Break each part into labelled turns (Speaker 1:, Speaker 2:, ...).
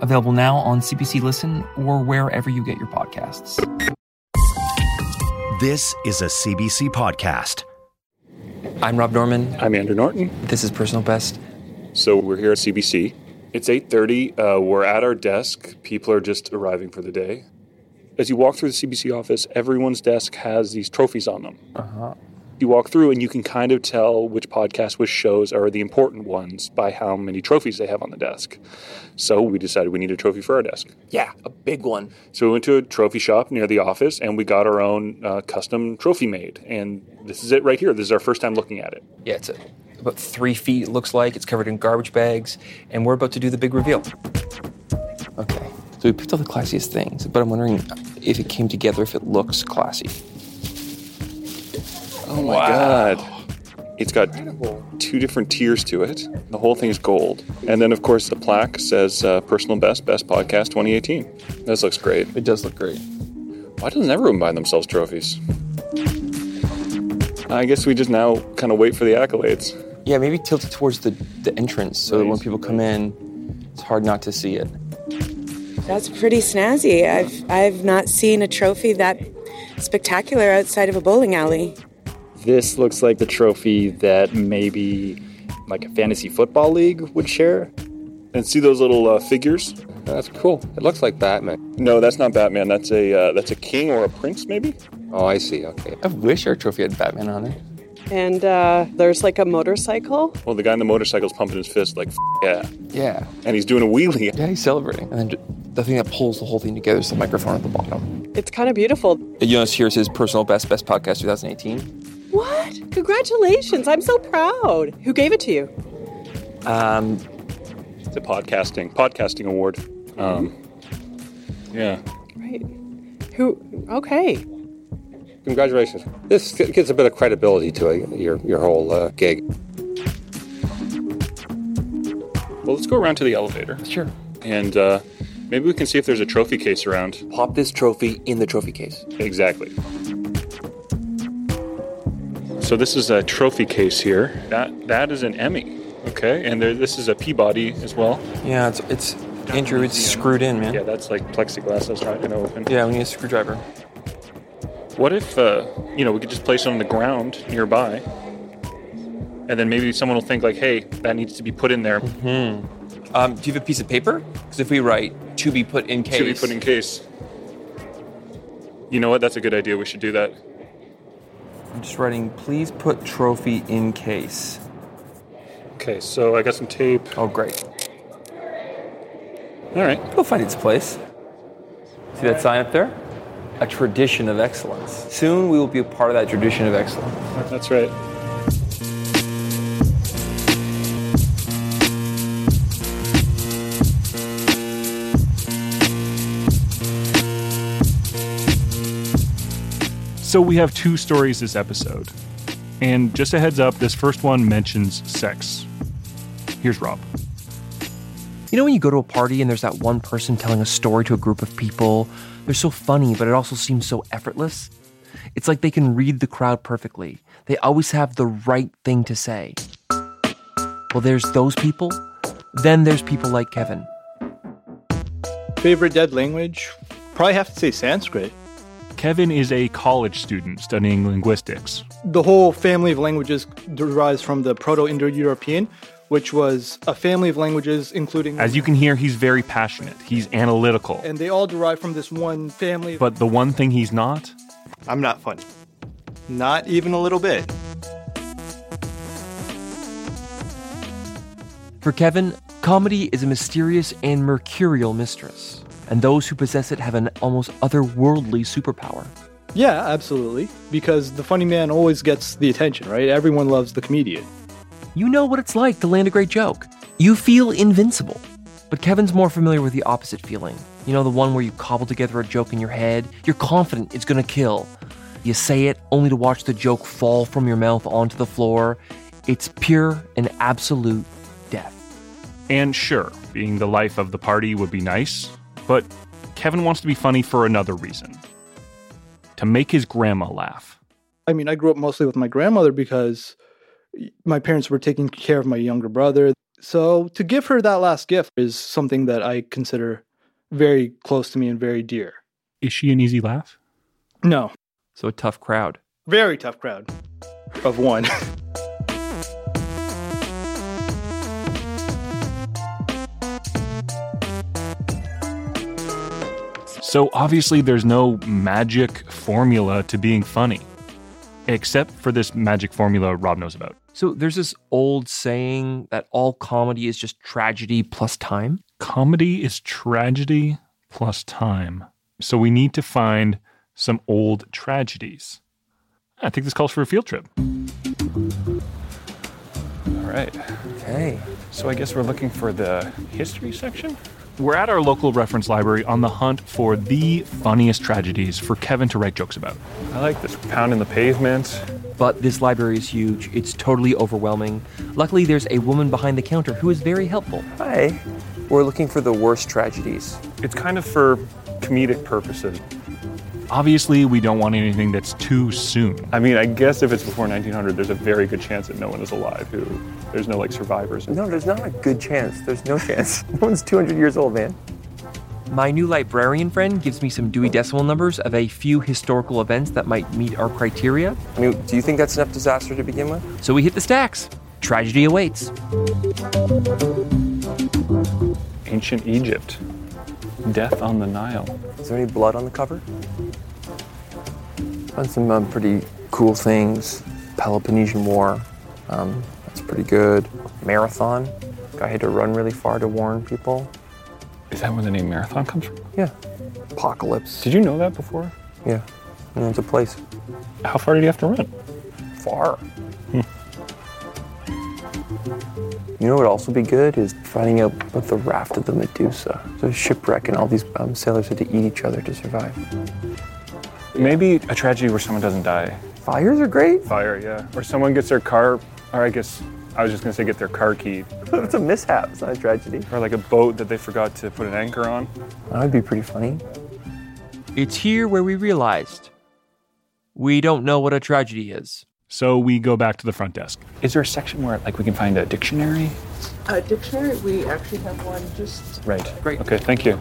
Speaker 1: available now on CBC Listen or wherever you get your podcasts.
Speaker 2: This is a CBC podcast.
Speaker 1: I'm Rob Norman.
Speaker 3: I'm Andrew Norton.
Speaker 1: This is Personal Best.
Speaker 3: So we're here at CBC. It's 8:30. Uh, we're at our desk. People are just arriving for the day. As you walk through the CBC office, everyone's desk has these trophies on them.
Speaker 1: Uh-huh.
Speaker 3: You walk through and you can kind of tell which podcasts, which shows are the important ones by how many trophies they have on the desk. So we decided we need a trophy for our desk.
Speaker 1: Yeah, a big one.
Speaker 3: So we went to a trophy shop near the office and we got our own uh, custom trophy made. And this is it right here. This is our first time looking at it.
Speaker 1: Yeah, it's a, about three feet, it looks like. It's covered in garbage bags, and we're about to do the big reveal. Okay, so we picked all the classiest things, but I'm wondering if it came together, if it looks classy.
Speaker 3: Oh my god. It's got two different tiers to it. The whole thing is gold. And then, of course, the plaque says uh, Personal Best, Best Podcast 2018. This looks great.
Speaker 1: It does look great.
Speaker 3: Why doesn't everyone buy themselves trophies? I guess we just now kind of wait for the accolades.
Speaker 1: Yeah, maybe tilt it towards the, the entrance so that when people come in, it's hard not to see it.
Speaker 4: That's pretty snazzy. I've I've not seen a trophy that spectacular outside of a bowling alley.
Speaker 5: This looks like the trophy that maybe like a fantasy football league would share.
Speaker 3: And see those little uh, figures?
Speaker 6: That's cool. It looks like Batman.
Speaker 3: No, that's not Batman. That's a uh, that's a king or a prince, maybe.
Speaker 6: Oh, I see. Okay.
Speaker 1: I wish our trophy had Batman on it.
Speaker 7: And uh, there's like a motorcycle.
Speaker 3: Well, the guy in the motorcycle's pumping his fist like, F- yeah.
Speaker 1: Yeah.
Speaker 3: And he's doing a wheelie.
Speaker 1: Yeah, he's celebrating. And then the thing that pulls the whole thing together is the microphone at the bottom.
Speaker 7: It's kind of beautiful.
Speaker 1: You notice here it says Personal Best, Best Podcast 2018.
Speaker 7: What? Congratulations. I'm so proud. Who gave it to you?
Speaker 1: Um,
Speaker 3: It's a podcasting podcasting award. Um, yeah.
Speaker 7: Right. Who? Okay.
Speaker 6: Congratulations. This gives a bit of credibility to it, your your whole uh, gig.
Speaker 3: Well, let's go around to the elevator.
Speaker 1: Sure.
Speaker 3: And uh, maybe we can see if there's a trophy case around.
Speaker 1: Pop this trophy in the trophy case.
Speaker 3: Exactly. So this is a trophy case here. That that is an Emmy. Okay, and there, this is a Peabody as well.
Speaker 1: Yeah, it's it's Andrew. It's screwed in, man.
Speaker 3: Yeah, that's like plexiglass. That's not going to open.
Speaker 1: Yeah, we need a screwdriver.
Speaker 3: What if uh, you know we could just place it on the ground nearby, and then maybe someone will think like, "Hey, that needs to be put in there."
Speaker 1: Hmm. Um, do you have a piece of paper? Because if we write "to be put in case,"
Speaker 3: To be put in case. You know what? That's a good idea. We should do that.
Speaker 1: I'm just writing. Please put trophy in case.
Speaker 3: Okay, so I got some tape.
Speaker 1: Oh, great.
Speaker 3: All right.
Speaker 1: It'll find its place. See that sign up there? A tradition of excellence. Soon we will be a part of that tradition of excellence.
Speaker 3: That's right.
Speaker 8: So we have two stories this episode. And just a heads up, this first one mentions sex. Here's Rob.
Speaker 1: You know when you go to a party and there's that one person telling a story to a group of people? They're so funny, but it also seems so effortless. It's like they can read the crowd perfectly. They always have the right thing to say. Well, there's those people. Then there's people like Kevin.
Speaker 9: Favorite dead language? Probably have to say Sanskrit.
Speaker 8: Kevin is a college student studying linguistics.
Speaker 9: The whole family of languages derives from the Proto Indo European, which was a family of languages including.
Speaker 8: As you can hear, he's very passionate. He's analytical.
Speaker 9: And they all derive from this one family.
Speaker 8: But the one thing he's not?
Speaker 10: I'm not funny. Not even a little bit.
Speaker 1: For Kevin, comedy is a mysterious and mercurial mistress, and those who possess it have an almost otherworldly superpower.
Speaker 9: Yeah, absolutely. Because the funny man always gets the attention, right? Everyone loves the comedian.
Speaker 1: You know what it's like to land a great joke. You feel invincible.
Speaker 8: But Kevin's more familiar with the opposite feeling. You know, the one where you cobble together a joke in your head, you're confident it's gonna kill. You say it only to watch the joke fall from your mouth onto the floor. It's pure and absolute death.
Speaker 3: And sure, being the life of the party would be nice, but Kevin wants to be funny for another reason to make his grandma laugh.
Speaker 9: I mean, I grew up mostly with my grandmother because my parents were taking care of my younger brother. So to give her that last gift is something that I consider very close to me and very dear.
Speaker 3: Is she an easy laugh?
Speaker 9: No.
Speaker 8: So a tough crowd.
Speaker 9: Very tough crowd of one.
Speaker 3: So obviously, there's no magic formula to being funny, except for this magic formula Rob knows about.
Speaker 8: So there's this old saying that all comedy is just tragedy plus time.
Speaker 3: Comedy is tragedy plus time. So we need to find some old tragedies. I think this calls for a field trip. All right.
Speaker 8: Okay.
Speaker 3: So I guess we're looking for the history section? We're at our local reference library on the hunt for the funniest tragedies for Kevin to write jokes about.
Speaker 11: I like this pound in the pavement.
Speaker 8: But this library is huge. It's totally overwhelming. Luckily, there's a woman behind the counter who is very helpful.
Speaker 1: Hi. We're looking for the worst tragedies.
Speaker 11: It's kind of for comedic purposes.
Speaker 3: Obviously, we don't want anything that's too soon.
Speaker 11: I mean, I guess if it's before 1900, there's a very good chance that no one is alive who, there's no like survivors.
Speaker 1: No, there's not a good chance. There's no chance. No one's 200 years old, man.
Speaker 8: My new librarian friend gives me some Dewey Decimal numbers of a few historical events that might meet our criteria.
Speaker 1: I mean, do you think that's enough disaster to begin with?
Speaker 8: So we hit the stacks. Tragedy awaits.
Speaker 11: Ancient Egypt. Death on the Nile.
Speaker 1: Is there any blood on the cover? Found some um, pretty cool things. Peloponnesian War. Um, that's pretty good. Marathon. Guy had to run really far to warn people.
Speaker 11: Is that where the name Marathon comes from?
Speaker 1: Yeah. Apocalypse.
Speaker 11: Did you know that before?
Speaker 1: Yeah. And it's a place.
Speaker 11: How far did you have to run?
Speaker 1: Far. You know what would also be good is finding out about the raft of the Medusa. A shipwreck and all these um, sailors had to eat each other to survive.
Speaker 11: Maybe a tragedy where someone doesn't die.
Speaker 1: Fires are great.
Speaker 11: Fire, yeah. Or someone gets their car, or I guess I was just gonna say get their car keyed.
Speaker 1: it's a mishap, it's not a tragedy.
Speaker 11: Or like a boat that they forgot to put an anchor on.
Speaker 1: That would be pretty funny.
Speaker 8: It's here where we realized we don't know what a tragedy is.
Speaker 3: So we go back to the front desk.
Speaker 11: Is there a section where like we can find a dictionary?
Speaker 12: A dictionary, we actually have one just.
Speaker 11: Right.
Speaker 8: Great.
Speaker 11: Okay, thank you.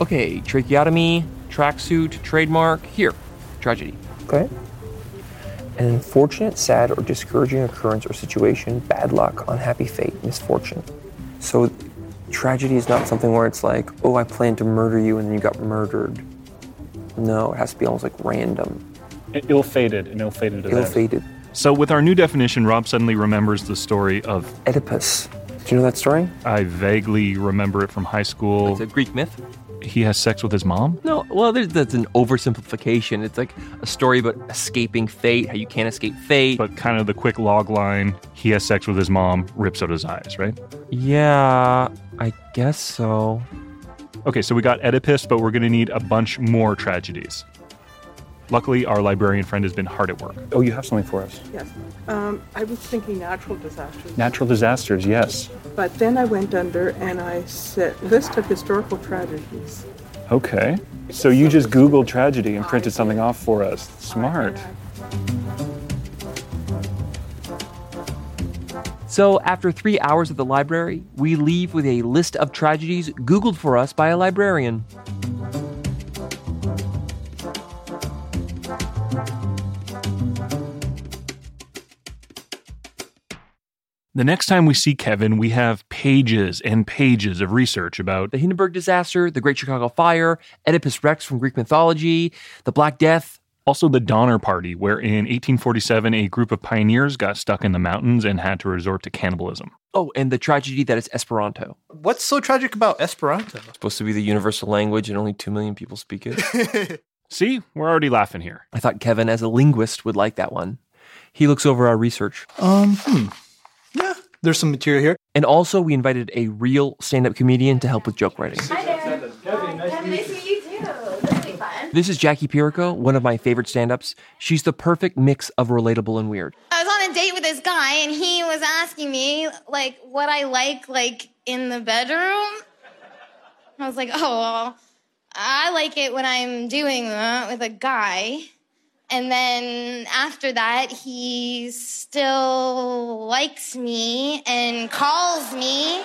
Speaker 8: Okay, tracheotomy, tracksuit, trademark. Here, tragedy.
Speaker 1: Okay. An unfortunate, sad, or discouraging occurrence or situation, bad luck, unhappy fate, misfortune. So, tragedy is not something where it's like, oh, I planned to murder you and then you got murdered. No, it has to be almost like random,
Speaker 11: Ill fated, an ill fated event.
Speaker 1: ill fated.
Speaker 3: So with our new definition, Rob suddenly remembers the story of
Speaker 1: Oedipus. Do you know that story?
Speaker 3: I vaguely remember it from high school.
Speaker 8: It's a Greek myth.
Speaker 3: He has sex with his mom?
Speaker 8: No, well, there's, that's an oversimplification. It's like a story about escaping fate, how you can't escape fate.
Speaker 3: But kind of the quick log line he has sex with his mom, rips out his eyes, right?
Speaker 8: Yeah, I guess so.
Speaker 3: Okay, so we got Oedipus, but we're going to need a bunch more tragedies. Luckily, our librarian friend has been hard at work.
Speaker 11: Oh, you have something for us.
Speaker 12: Yes. Um, I was thinking natural disasters.
Speaker 11: Natural disasters, yes.
Speaker 12: But then I went under and I said list of historical tragedies.
Speaker 11: Okay. So you just Googled tragedy and printed something off for us. Smart.
Speaker 8: So, after three hours at the library, we leave with a list of tragedies Googled for us by a librarian.
Speaker 3: The next time we see Kevin, we have pages and pages of research about
Speaker 8: The Hindenburg disaster, the Great Chicago Fire, Oedipus Rex from Greek mythology, the Black Death.
Speaker 3: Also, the Donner Party, where in 1847 a group of pioneers got stuck in the mountains and had to resort to cannibalism.
Speaker 8: Oh, and the tragedy that is Esperanto.
Speaker 9: What's so tragic about Esperanto?
Speaker 8: Supposed to be the universal language and only 2 million people speak it.
Speaker 3: See, we're already laughing here.
Speaker 8: I thought Kevin, as a linguist, would like that one. He looks over our research.
Speaker 9: Um, hmm. Yeah, there's some material here.
Speaker 8: And also, we invited a real stand up comedian to help with joke writing.
Speaker 13: Hi there. Kevin, nice, to meet you too. This will be fun.
Speaker 8: This is Jackie Pirico, one of my favorite stand ups. She's the perfect mix of relatable and weird.
Speaker 13: I was on a date with this guy and he was asking me like what I like like in the bedroom. I was like, "Oh, well, I like it when I'm doing that with a guy." And then after that, he still likes me and calls me.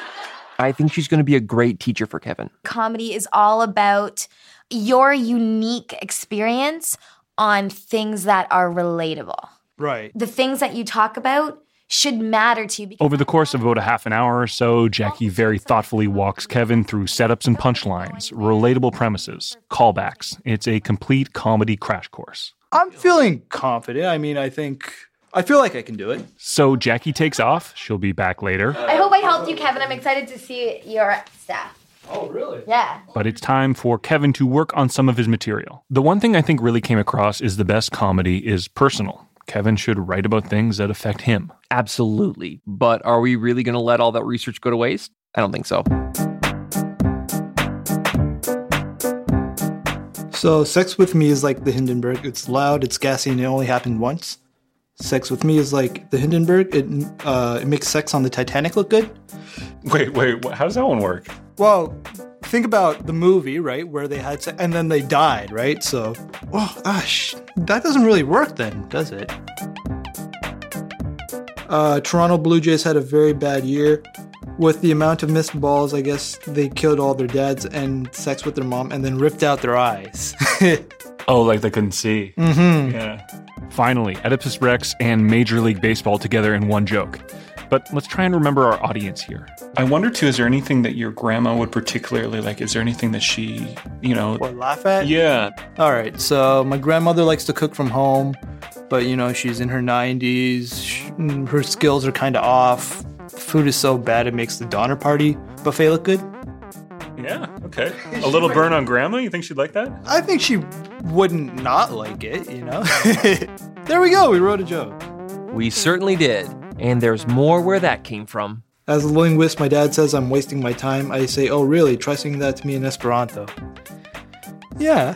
Speaker 8: I think she's going to be a great teacher for Kevin.
Speaker 14: Comedy is all about your unique experience on things that are relatable.
Speaker 9: Right.
Speaker 14: The things that you talk about should matter to you. Because
Speaker 3: Over the course of about a half an hour or so, Jackie very thoughtfully walks Kevin through setups and punchlines, relatable premises, callbacks. It's a complete comedy crash course.
Speaker 9: I'm feeling confident. I mean, I think I feel like I can do it.
Speaker 3: So Jackie takes off. She'll be back later.
Speaker 14: I hope I helped you, Kevin. I'm excited to see your stuff.
Speaker 9: Oh, really?
Speaker 14: Yeah.
Speaker 3: But it's time for Kevin to work on some of his material. The one thing I think really came across is the best comedy is personal. Kevin should write about things that affect him.
Speaker 8: Absolutely. But are we really going to let all that research go to waste? I don't think so.
Speaker 9: So, Sex with Me is like the Hindenburg. It's loud, it's gassy, and it only happened once. Sex with Me is like the Hindenburg. It uh, it makes sex on the Titanic look good.
Speaker 3: Wait, wait, how does that one work?
Speaker 9: Well, think about the movie, right, where they had sex and then they died, right? So, oh gosh, that doesn't really work then, does it? Uh, Toronto Blue Jays had a very bad year. With the amount of missed balls, I guess they killed all their dads and sex with their mom and then ripped out their eyes.
Speaker 3: Oh, like they couldn't see.
Speaker 9: Mhm.
Speaker 3: Yeah. Finally, Oedipus Rex and Major League Baseball together in one joke. But let's try and remember our audience here. I wonder too, is there anything that your grandma would particularly like? Is there anything that she, you know,
Speaker 9: What, laugh at?
Speaker 3: Yeah.
Speaker 9: All right. So my grandmother likes to cook from home, but you know she's in her 90s. Sh her skills are kind of off. Food is so bad it makes the Donner Party buffet look good.
Speaker 3: Yeah, okay. A little burn on grandma? You think she'd like that?
Speaker 9: I think she wouldn't not like it. You know. there we go. We wrote a joke.
Speaker 8: We certainly did. And there's more where that came from.
Speaker 9: As a linguist, my dad says I'm wasting my time. I say, "Oh, really? Try saying that to me in Esperanto." Yeah.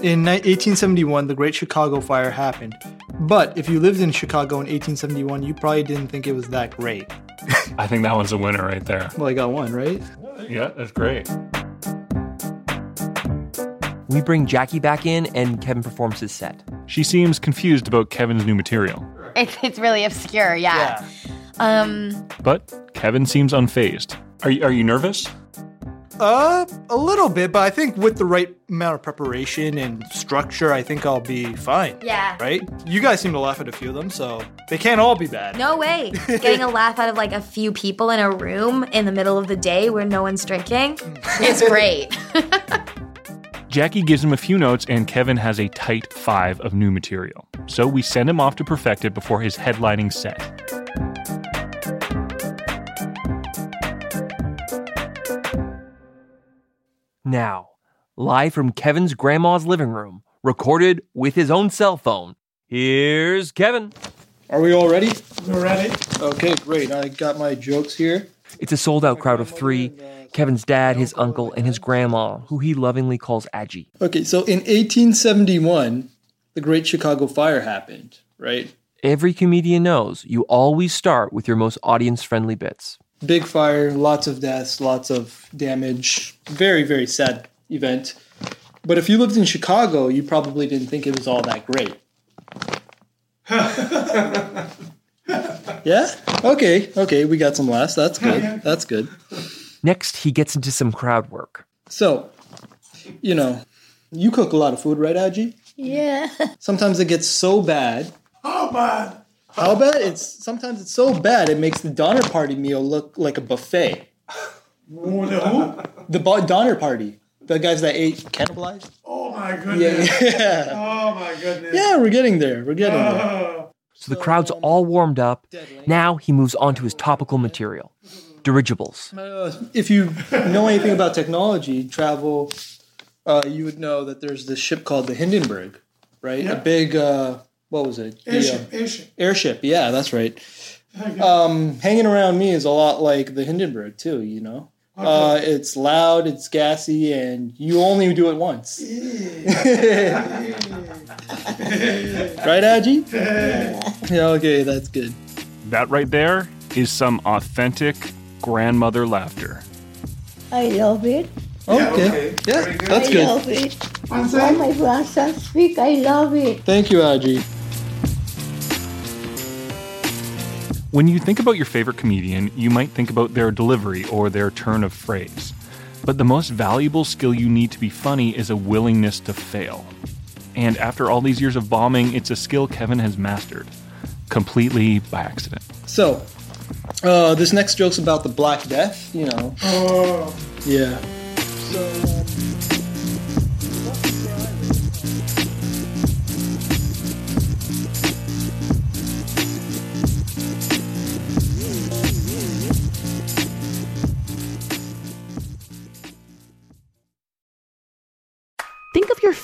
Speaker 9: In 1871, the Great Chicago Fire happened. But if you lived in Chicago in 1871, you probably didn't think it was that great.
Speaker 3: I think that one's a winner right there.
Speaker 9: Well, I got one, right?
Speaker 3: Yeah, that's great.
Speaker 8: We bring Jackie back in, and Kevin performs his set.
Speaker 3: She seems confused about Kevin's new material.
Speaker 14: It's, it's really obscure, yeah. Um,
Speaker 3: But Kevin seems unfazed. Are you, are you nervous?
Speaker 9: Uh, a little bit, but I think with the right amount of preparation and structure, I think I'll be fine.
Speaker 14: Yeah.
Speaker 9: Right? You guys seem to laugh at a few of them, so they can't all be bad.
Speaker 14: no way. Getting a laugh out of like a few people in a room in the middle of the day where no one's drinking is great.
Speaker 3: Jackie gives him a few notes, and Kevin has a tight five of new material. So we send him off to perfect it before his headlining set.
Speaker 8: Now, live from Kevin's grandma's living room, recorded with his own cell phone. Here's Kevin.
Speaker 9: Are we all ready? We're ready. Okay, great. I got my jokes here.
Speaker 8: It's a sold out crowd of three Kevin's dad, his uncle, and his grandma, who he lovingly calls Aggie.
Speaker 9: Okay, so in 1871, the Great Chicago Fire happened, right?
Speaker 8: Every comedian knows you always start with your most audience friendly bits.
Speaker 9: Big fire, lots of deaths, lots of damage. Very, very sad event. But if you lived in Chicago, you probably didn't think it was all that great. yeah? Okay, okay, we got some laughs. That's good. That's good.
Speaker 8: Next, he gets into some crowd work.
Speaker 9: So, you know, you cook a lot of food, right, Aji?
Speaker 13: Yeah.
Speaker 9: Sometimes it gets so bad. How bad? How bad? It's sometimes it's so bad it makes the Donner Party meal look like a buffet. The Bo- Donner Party. The guys that ate cannibalized.
Speaker 15: Oh my
Speaker 9: Yeah,
Speaker 15: goodness.
Speaker 9: yeah.
Speaker 15: Oh my goodness.
Speaker 9: Yeah, we're getting there. We're getting there.
Speaker 8: So the crowd's all warmed up. Now he moves on to his topical material dirigibles.
Speaker 9: Uh, if you know anything about technology, travel, uh, you would know that there's this ship called the Hindenburg, right?
Speaker 15: Yeah.
Speaker 9: A big, uh, what was it? The,
Speaker 15: Airship,
Speaker 9: uh,
Speaker 15: airship.
Speaker 9: airship. Yeah, that's right. Um, hanging around me is a lot like the Hindenburg too. You know, uh, it's loud, it's gassy, and you only do it once. right, Aji? Yeah. Okay, that's good.
Speaker 3: That right there is some authentic grandmother laughter.
Speaker 15: I love it.
Speaker 9: Okay. Yeah, that's
Speaker 15: I
Speaker 9: good.
Speaker 15: love it. When my grandson speak, I love it.
Speaker 9: Thank you, Aji.
Speaker 3: When you think about your favorite comedian, you might think about their delivery or their turn of phrase. But the most valuable skill you need to be funny is a willingness to fail. And after all these years of bombing, it's a skill Kevin has mastered, completely by accident.
Speaker 9: So, uh, this next joke's about the Black Death. You know. Yeah.
Speaker 16: Think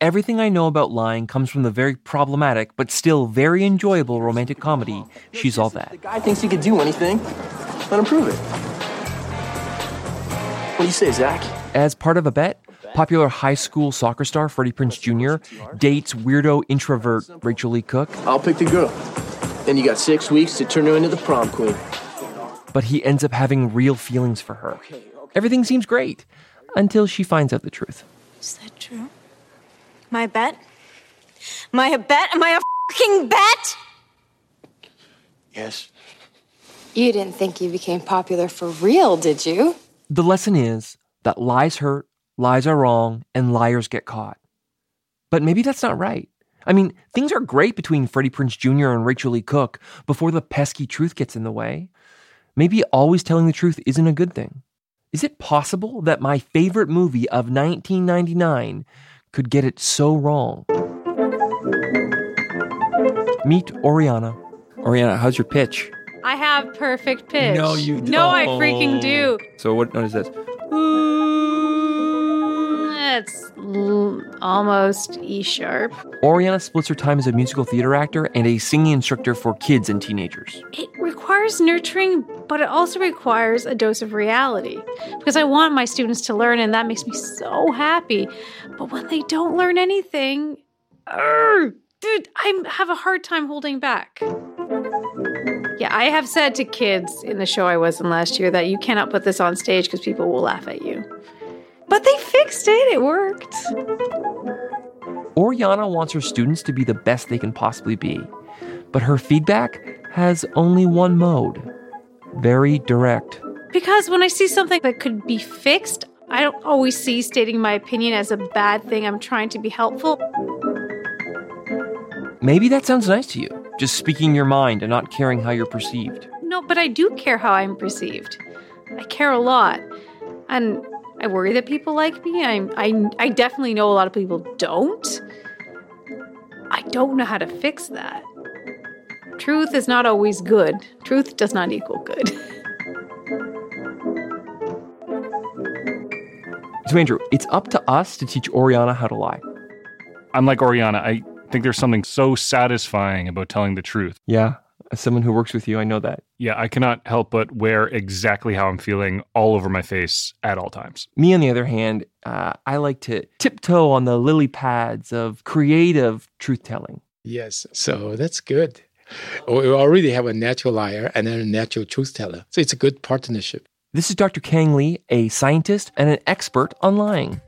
Speaker 8: Everything I know about lying comes from the very problematic but still very enjoyable romantic comedy, She's All That.
Speaker 17: The Guy thinks he could do anything. Let him prove it. What do you say, Zach?
Speaker 8: As part of a bet, popular high school soccer star Freddie Prinze Jr. dates weirdo introvert Rachael Leigh Cook,
Speaker 17: I'll pick the girl. Then you got six weeks to turn her into the prom queen.
Speaker 8: but he ends up having real feelings for her. Everything seems great until she finds out the truth.
Speaker 18: Is that true? My bet? My a bet? Am I a fucking bet?
Speaker 17: Yes.
Speaker 19: You didn't think you became popular for real, did you?
Speaker 8: The lesson is that lies hurt, lies are wrong, and liars get caught. But maybe that's not right. I mean, things are great between Freddie Prinze Jr. and Rachael Leigh Cook before the pesky truth gets in the way. Maybe always telling the truth isn't a good thing. Is it possible that my favorite movie of 1999 could get it so wrong? Meet Oriana. Oriana, how's your pitch?
Speaker 20: I have perfect pitch.
Speaker 8: No, you don't.
Speaker 20: No, I freaking do.
Speaker 8: So what note is this?
Speaker 20: Mm, It's l- almost E sharp.
Speaker 8: Oriana splits her time as a musical theater actor and a singing instructor for kids and teenagers.
Speaker 20: It requires nurturing, but it also requires a dose of reality because I want my students to learn, and that makes me so happy. But when they don't learn anything, argh, dude, I have a hard time holding back. Yeah, I have said to kids in the show I was in last year that you cannot put this on stage because people will laugh at you. But they fixed it, it worked.
Speaker 8: Oriana wants her students to be the best they can possibly be, but her feedback has only one mode very direct.
Speaker 20: Because when I see something that could be fixed, I don't always see stating my opinion as a bad thing. I'm trying to be helpful.
Speaker 8: Maybe that sounds nice to you, just speaking your mind and not caring how you're perceived.
Speaker 20: No, but I do care how I'm perceived. I care a lot. And I worry that people like me. I'm, I, I definitely know a lot of people don't. I don't know how to fix that. Truth is not always good. Truth does not equal good.
Speaker 8: So, Andrew, it's up to us to teach Oriana how to lie.
Speaker 3: Unlike Oriana, I think there's something so satisfying about telling the truth.
Speaker 8: Yeah, as someone who works with you, I know that.
Speaker 3: Yeah, I cannot help but wear exactly how I'm feeling all over my face at all times.
Speaker 8: Me, on the other hand, uh, I like to tiptoe on the lily pads of creative truth telling.
Speaker 21: Yes, so that's good. We already have a natural liar and then a natural truth teller. So it's a good partnership.
Speaker 8: This is Dr. Kang Lee, a scientist and an expert on lying.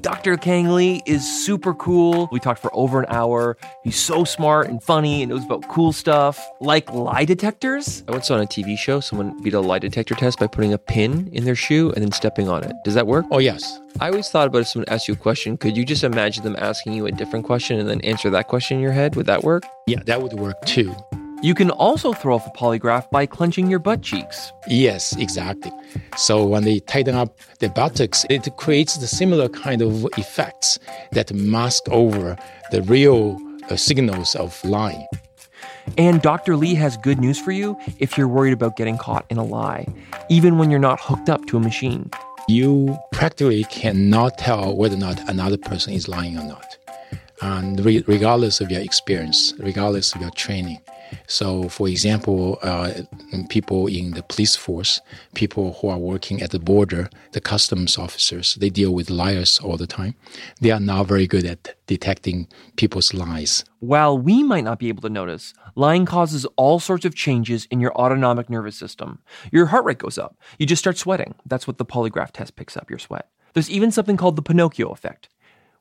Speaker 8: Dr. Kang Lee is super cool. We talked for over an hour. He's so smart and funny and knows about cool stuff, like lie detectors. I once saw on a TV show someone beat a lie detector test by putting a pin in their shoe and then stepping on it. Does that work?
Speaker 21: Oh, yes.
Speaker 8: I always thought about if someone asked you a question, could you just imagine them asking you a different question and then answer that question in your head? Would that work?
Speaker 21: Yeah, that would work too.
Speaker 8: You can also throw off a polygraph by clenching your butt cheeks.
Speaker 21: Yes, exactly. So when they tighten up the buttocks, it creates the similar kind of effects that mask over the real uh, signals of lying.
Speaker 8: And Dr. Lee has good news for you if you're worried about getting caught in a lie, even when you're not hooked up to a machine.
Speaker 21: You practically cannot tell whether or not another person is lying or not, and re- regardless of your experience, regardless of your training. So, for example, uh, people in the police force, people who are working at the border, the customs officers, they deal with liars all the time. They are not very good at detecting people's lies.
Speaker 8: While we might not be able to notice, lying causes all sorts of changes in your autonomic nervous system. Your heart rate goes up. You just start sweating. That's what the polygraph test picks up your sweat. There's even something called the Pinocchio effect.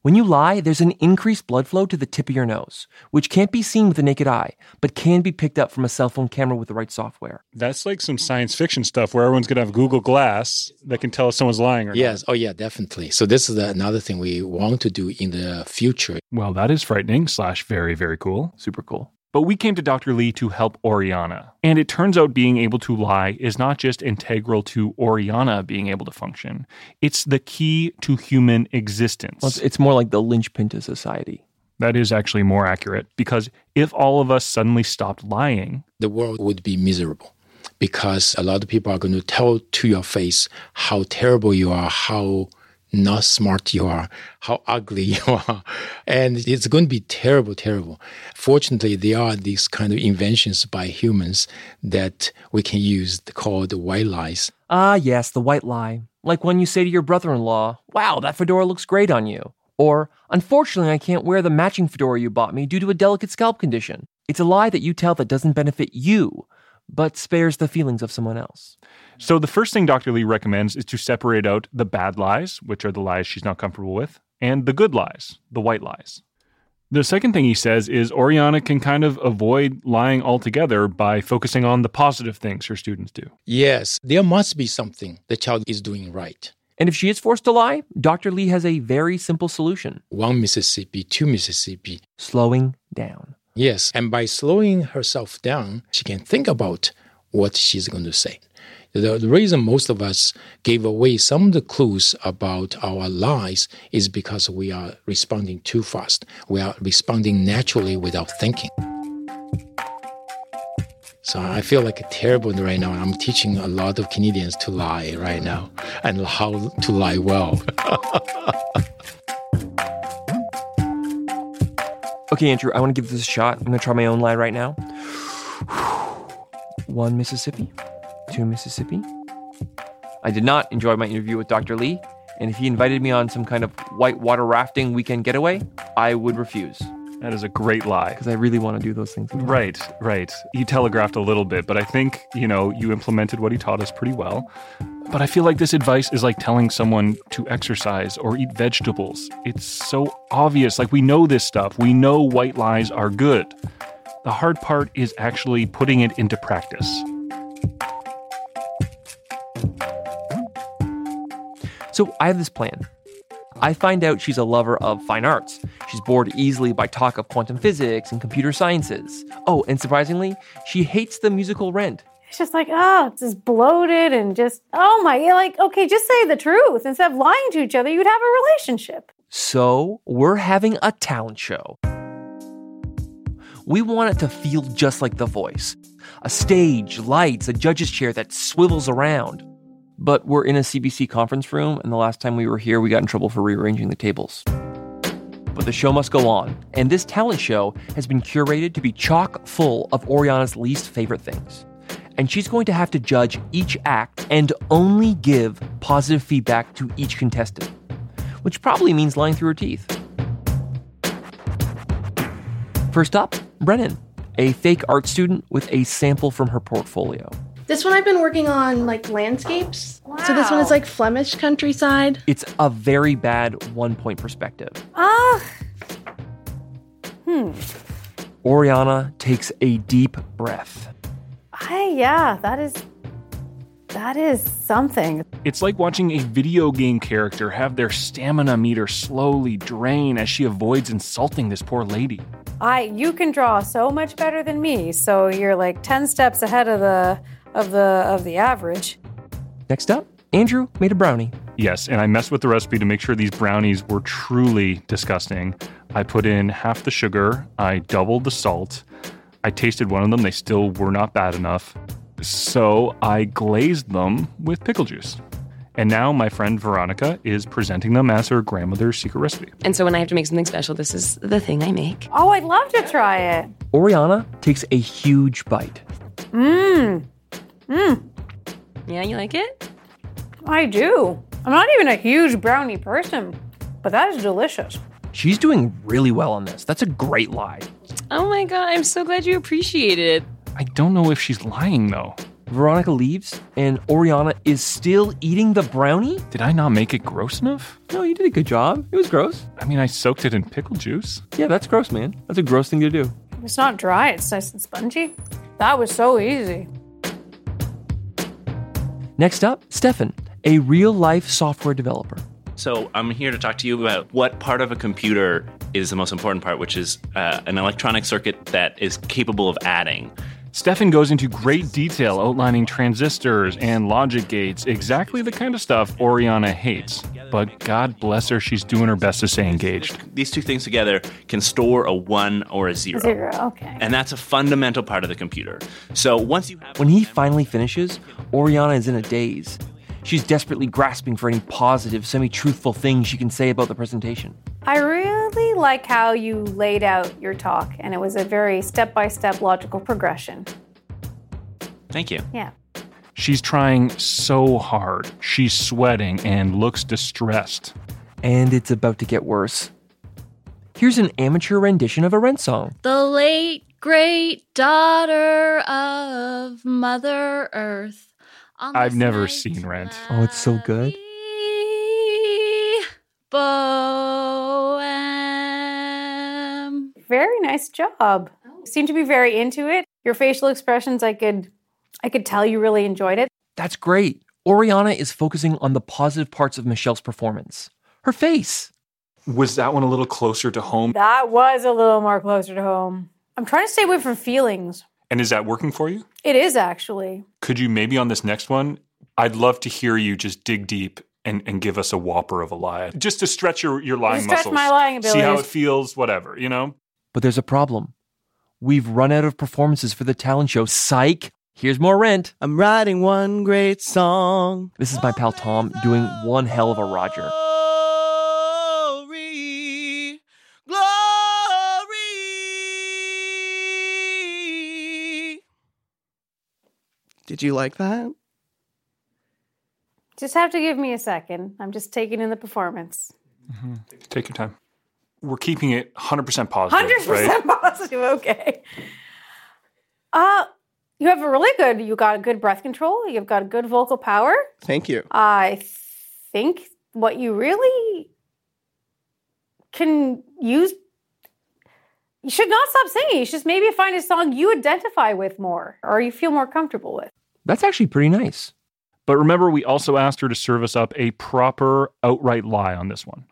Speaker 8: When you lie, there's an increased blood flow to the tip of your nose, which can't be seen with the naked eye, but can be picked up from a cell phone camera with the right software.
Speaker 3: That's like some science fiction stuff where everyone's going to have Google Glass that can tell if someone's lying or not.
Speaker 21: yes. not. Oh, yeah, definitely. So this is another thing we want to do in the future.
Speaker 3: Well, that is frightening slash very, very cool.
Speaker 8: Super cool.
Speaker 3: But we came to Dr. Lee to help Oriana. And it turns out being able to lie is not just integral to Oriana being able to function, it's the key to human existence.
Speaker 8: Well, it's, it's more like the linchpin to society.
Speaker 3: That is actually more accurate because if all of us suddenly stopped lying,
Speaker 21: the world would be miserable because a lot of people are going to tell to your face how terrible you are, how not smart you are, how ugly you are. And it's going to be terrible, terrible. Fortunately, there are these kind of inventions by humans that we can use called white lies.
Speaker 8: Ah, yes, the white lie. Like when you say to your brother in law, wow, that fedora looks great on you. Or, unfortunately, I can't wear the matching fedora you bought me due to a delicate scalp condition. It's a lie that you tell that doesn't benefit you, but spares the feelings of someone else.
Speaker 3: So, the first thing Dr. Lee recommends is to separate out the bad lies, which are the lies she's not comfortable with, and the good lies, the white lies. The second thing he says is Oriana can kind of avoid lying altogether by focusing on the positive things her students do.
Speaker 21: Yes, there must be something the child is doing right.
Speaker 8: And if she is forced to lie, Dr. Lee has a very simple solution
Speaker 21: one Mississippi, two Mississippi.
Speaker 8: Slowing down.
Speaker 21: Yes, and by slowing herself down, she can think about what she's going to say. The, the, reason most of us gave away some of the clues about our lies is because we are responding too fast. We are responding naturally without thinking. So I feel like a terrible right now. I'm teaching a lot of Canadians to lie right now and how to lie well.
Speaker 8: okay, Andrew, I want to give this a shot. I'm going to try my own lie right now. One Mississippi two Mississippi. I did not enjoy my interview with Dr. Lee, and if he invited me on some kind of whitewater rafting weekend getaway, I would refuse.
Speaker 3: That is a great lie.
Speaker 8: Because I really want to do those things. Again.
Speaker 3: Right, right. He telegraphed a little bit, but I think, you know, you implemented what he taught us pretty well. But I feel like this advice is like telling someone to exercise or eat vegetables. It's so obvious. Like, we know this stuff. We know white lies are good. The hard part is actually putting it into practice.
Speaker 8: So I have this plan. I find out she's a lover of fine arts. She's bored easily by talk of quantum physics and computer sciences. Oh, and surprisingly, she hates the musical Rent.
Speaker 20: It's just like, oh, it's just bloated and just, oh my, like, okay, just say the truth. Instead of lying to each other, you'd have a relationship.
Speaker 8: So we're having a talent show. We want it to feel just like The Voice a stage, lights, a judge's chair that swivels around. But we're in a CBC conference room, and the last time we were here, we got in trouble for rearranging the tables. But the show must go on, and this talent show has been curated to be chock full of Oriana's least favorite things. And she's going to have to judge each act and only give positive feedback to each contestant, which probably means lying through her teeth. First up, Brennan, a fake art student with a sample from her portfolio.
Speaker 22: This one I've been working on like landscapes. Wow. So this one is like Flemish countryside.
Speaker 8: It's a very bad one point perspective.
Speaker 20: Ah. hmm.
Speaker 8: Oriana takes a deep breath.
Speaker 20: Hi, yeah, that is that is something.
Speaker 3: It's like watching a video game character have their stamina meter slowly drain as she avoids insulting this poor lady.
Speaker 20: I you can draw so much better than me, so you're like 10 steps ahead of the of the of the average.
Speaker 8: Next up, Andrew made a brownie.
Speaker 3: Yes, and I messed with the recipe to make sure these brownies were truly disgusting. I put in half the sugar, I doubled the salt. I tasted one of them, they still were not bad enough. So I glazed them with pickle juice. And now my friend Veronica is presenting them as her grandmother's secret recipe.
Speaker 23: And so when I have to make something special, this is the thing I make.
Speaker 20: Oh, I'd love to try it.
Speaker 8: Oriana takes a huge bite.
Speaker 20: Mmm. Mmm.
Speaker 23: Yeah, you like it?
Speaker 20: I do. I'm not even a huge brownie person, but that is delicious.
Speaker 8: She's doing really well on this. That's a great lie.
Speaker 23: Oh my god, I'm so glad you appreciate it.
Speaker 3: I don't know if she's lying though.
Speaker 8: Veronica leaves, and Oriana is still eating the brownie?
Speaker 3: Did I not make it gross enough?
Speaker 8: No, you did a good job. It was gross.
Speaker 3: I mean, I soaked it in pickle juice.
Speaker 8: Yeah, that's gross, man. That's a gross thing to do.
Speaker 20: It's not dry, it's nice and spongy. That was so easy.
Speaker 8: Next up, Stefan, a real life software developer.
Speaker 24: So I'm here to talk to you about what part of a computer is the most important part, which is uh, an electronic circuit that is capable of adding.
Speaker 3: Stefan goes into great detail outlining transistors and logic gates, exactly the kind of stuff Oriana hates. But God bless her, she's doing her best to stay engaged.
Speaker 24: These two things together can store a one or a zero.
Speaker 20: Zero, okay.
Speaker 24: And that's a fundamental part of the computer. So once you have.
Speaker 8: When he finally finishes, Oriana is in a daze. She's desperately grasping for any positive, semi truthful thing she can say about the presentation.
Speaker 20: I really like how you laid out your talk, and it was a very step by step logical progression.
Speaker 24: Thank you.
Speaker 20: Yeah.
Speaker 3: She's trying so hard. She's sweating and looks distressed.
Speaker 8: And it's about to get worse. Here's an amateur rendition of a Rent song.
Speaker 25: The late great daughter of Mother Earth.
Speaker 3: I've never seen Rent.
Speaker 8: Oh, it's so good.
Speaker 25: Bohem.
Speaker 20: Very nice job. You seem to be very into it. Your facial expressions, I could, I could tell you really enjoyed it.
Speaker 8: That's great. Oriana is focusing on the positive parts of Michelle's performance. Her face.
Speaker 3: Was that one a little closer to home?
Speaker 20: That was a little more closer to home. I'm trying to stay away from feelings.
Speaker 3: And is that working for you?
Speaker 20: It is actually.
Speaker 3: Could you maybe on this next one? I'd love to hear you just dig deep and, and give us a whopper of a lie, just to stretch your, your lying
Speaker 20: stretch
Speaker 3: muscles.
Speaker 20: my lying
Speaker 3: See how it feels, whatever, you know?
Speaker 8: But there's a problem. We've run out of performances for the talent show. Psych! Here's more rent.
Speaker 26: I'm writing one great song.
Speaker 8: This is my pal Tom doing one hell of a Roger.
Speaker 26: Did you like that?
Speaker 20: Just have to give me a second. I'm just taking in the performance.
Speaker 3: Mm-hmm. Take your time. We're keeping it 100% positive.
Speaker 20: Hundred percent
Speaker 3: right?
Speaker 20: positive. Okay. Uh you have a really good. You got a good breath control. You've got a good vocal power.
Speaker 26: Thank you.
Speaker 20: I think what you really can use. You should not stop singing. You should just maybe find a song you identify with more, or you feel more comfortable with.
Speaker 8: That's actually pretty nice.
Speaker 3: But remember, we also asked her to serve us up a proper outright lie on this one.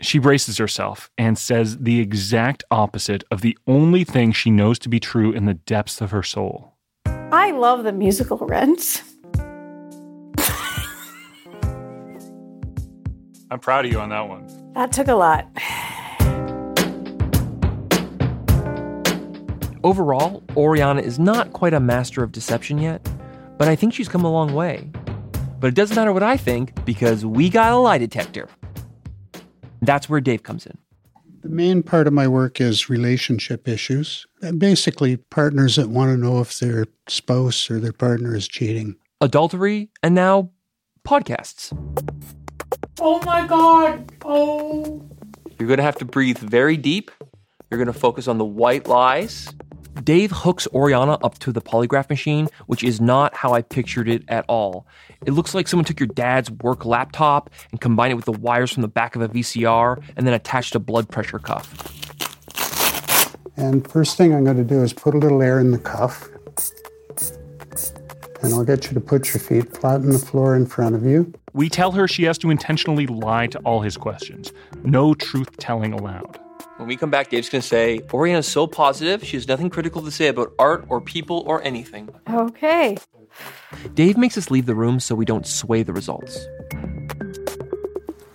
Speaker 3: She braces herself and says the exact opposite of the only thing she knows to be true in the depths of her soul.
Speaker 20: I love the musical Rent.
Speaker 3: I'm proud of you on that one.
Speaker 20: That took a lot.
Speaker 8: Overall, Oriana is not quite a master of deception yet, but I think she's come a long way. But it doesn't matter what I think because we got a lie detector. That's where Dave comes in.
Speaker 27: The main part of my work is relationship issues. Basically, partners that want to know if their spouse or their partner is cheating.
Speaker 8: Adultery, and now podcasts.
Speaker 20: Oh my god. Oh.
Speaker 8: You're going to have to breathe very deep. You're going to focus on the white lies. Dave hooks Oriana up to the polygraph machine, which is not how I pictured it at all. It looks like someone took your dad's work laptop and combined it with the wires from the back of a VCR and then attached a blood pressure cuff.
Speaker 27: And first thing I'm going to do is put a little air in the cuff. And I'll get you to put your feet flat on the floor in front of you.
Speaker 3: We tell her she has to intentionally lie to all his questions. No truth telling allowed.
Speaker 8: When we come back, Dave's going to say, Oriana's so positive, she has nothing critical to say about art or people or anything.
Speaker 20: Okay.
Speaker 8: Dave makes us leave the room so we don't sway the results.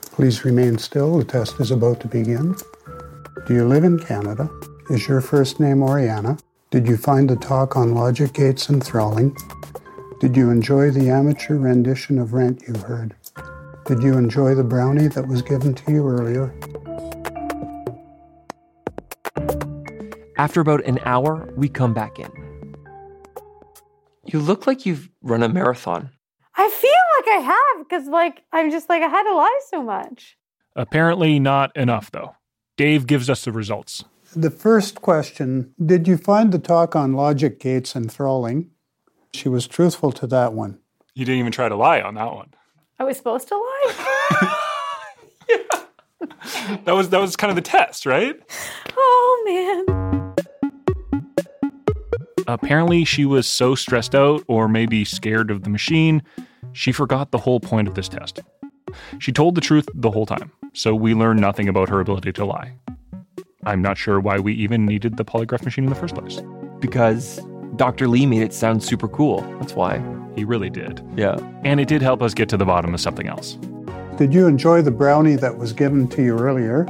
Speaker 27: Please remain still. The test is about to begin. Do you live in Canada? Is your first name Oriana? Did you find the talk on logic gates enthralling? Did you enjoy the amateur rendition of Rent you heard? Did you enjoy the brownie that was given to you earlier?
Speaker 8: After about an hour, we come back in. You look like you've run a marathon.
Speaker 20: I feel like I have because, like, I'm just like I had to lie so much.
Speaker 3: Apparently, not enough, though. Dave gives us the results.
Speaker 27: The first question Did you find the talk on logic gates enthralling? She was truthful to that one.
Speaker 3: You didn't even try to lie on that one.
Speaker 20: I was supposed to lie. yeah.
Speaker 3: That was that was kind of the test, right?
Speaker 20: oh man.
Speaker 3: Apparently, she was so stressed out or maybe scared of the machine, she forgot the whole point of this test. She told the truth the whole time, so we learned nothing about her ability to lie. I'm not sure why we even needed the polygraph machine in the first place.
Speaker 8: Because Dr. Lee made it sound super cool. That's why.
Speaker 3: He really did.
Speaker 8: Yeah.
Speaker 3: And it did help us get to the bottom of something else.
Speaker 27: Did you enjoy the brownie that was given to you earlier?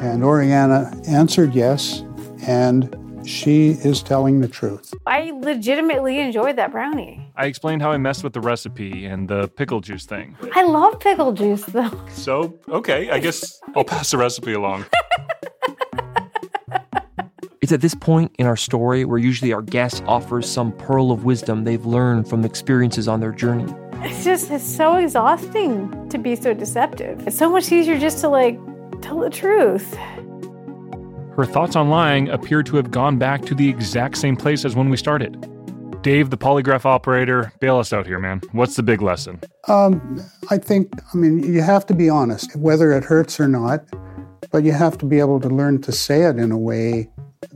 Speaker 27: And Oriana answered yes, and she is telling the truth.
Speaker 20: I legitimately enjoyed that brownie.
Speaker 3: I explained how I messed with the recipe and the pickle juice thing.
Speaker 20: I love pickle juice though.
Speaker 3: So, okay, I guess I'll pass the recipe along.
Speaker 8: It's at this point in our story where usually our guest offers some pearl of wisdom they've learned from experiences on their journey.
Speaker 20: It's just it's so exhausting to be so deceptive. It's so much easier just to like tell the truth.
Speaker 3: Her thoughts on lying appear to have gone back to the exact same place as when we started. Dave, the polygraph operator, bail us out here, man. What's the big lesson?
Speaker 27: Um, I think, I mean, you have to be honest, whether it hurts or not, but you have to be able to learn to say it in a way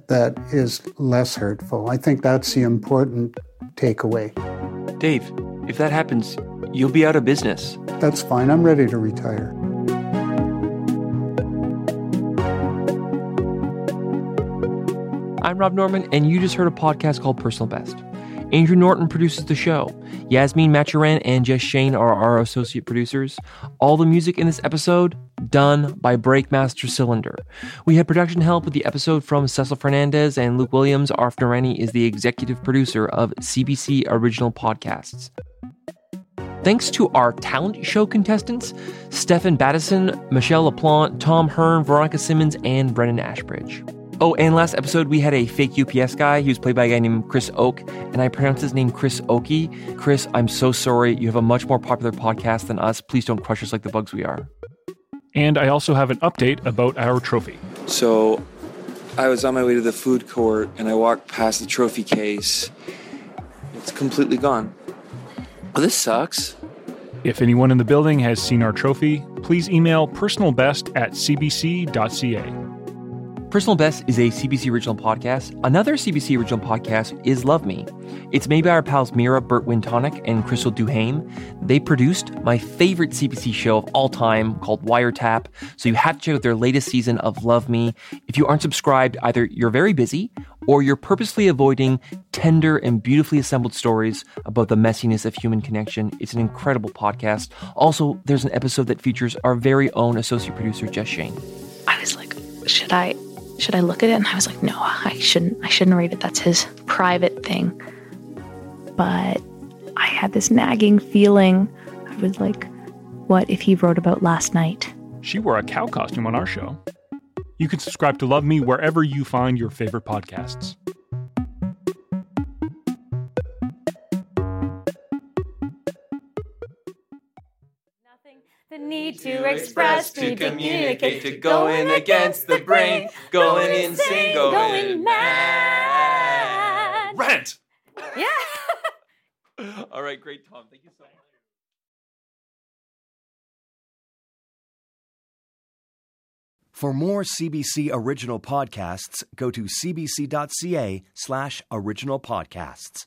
Speaker 27: that is less hurtful. I think that's the important takeaway.
Speaker 8: Dave, if that happens, you'll be out of business.
Speaker 27: That's fine. I'm ready to retire.
Speaker 8: I'm Rob Norman, and you just heard a podcast called Personal Best. Andrew Norton produces the show. Yasmin Maturan and Jess Shane are our associate producers. All the music in this episode done by Breakmaster Cylinder. We had production help with the episode from Cecil Fernandez and Luke Williams. Arf Narani is the executive producer of CBC Original Podcasts. Thanks to our talent show contestants, Stefan Battison, Michelle LaPlante, Tom Hearn, Veronica Simmons, and Brennan Ashbridge. Oh, and last episode we had a fake UPS guy. He was played by a guy named Chris Oak, and I pronounced his name Chris Okie. Chris, I'm so sorry. You have a much more popular podcast than us. Please don't crush us like the bugs we are.
Speaker 3: And I also have an update about our trophy.
Speaker 28: So I was on my way to the food court and I walked past the trophy case. It's completely gone. Oh, this sucks.
Speaker 3: If anyone in the building has seen our trophy, please email personalbest at cbc.ca.
Speaker 8: Personal Best is a CBC original podcast. Another CBC original podcast is Love Me. It's made by our pals Mira Burt Wintonick and Crystal Duhame. They produced my favorite CBC show of all time called Wiretap. So you have to check out their latest season of Love Me. If you aren't subscribed, either you're very busy or you're purposely avoiding tender and beautifully assembled stories about the messiness of human connection. It's an incredible podcast. Also, there's an episode that features our very own associate producer, Jess Shane.
Speaker 25: I was like, should I should I look at it? And I was like, no, I shouldn't. I shouldn't read it. That's his private thing. But I had this nagging feeling. I was like, what if he wrote about last night?
Speaker 3: She wore a cow costume on our show. You can subscribe to Love Me wherever you find your favorite podcasts.
Speaker 20: The need to express, to communicate,
Speaker 8: to going against the brain, going insane, going
Speaker 20: mad.
Speaker 8: Bryant.
Speaker 18: Yeah.
Speaker 8: All right, great, Tom. Thank you so much.
Speaker 2: For more CBC original podcasts, go to cbc.ca slash original podcasts.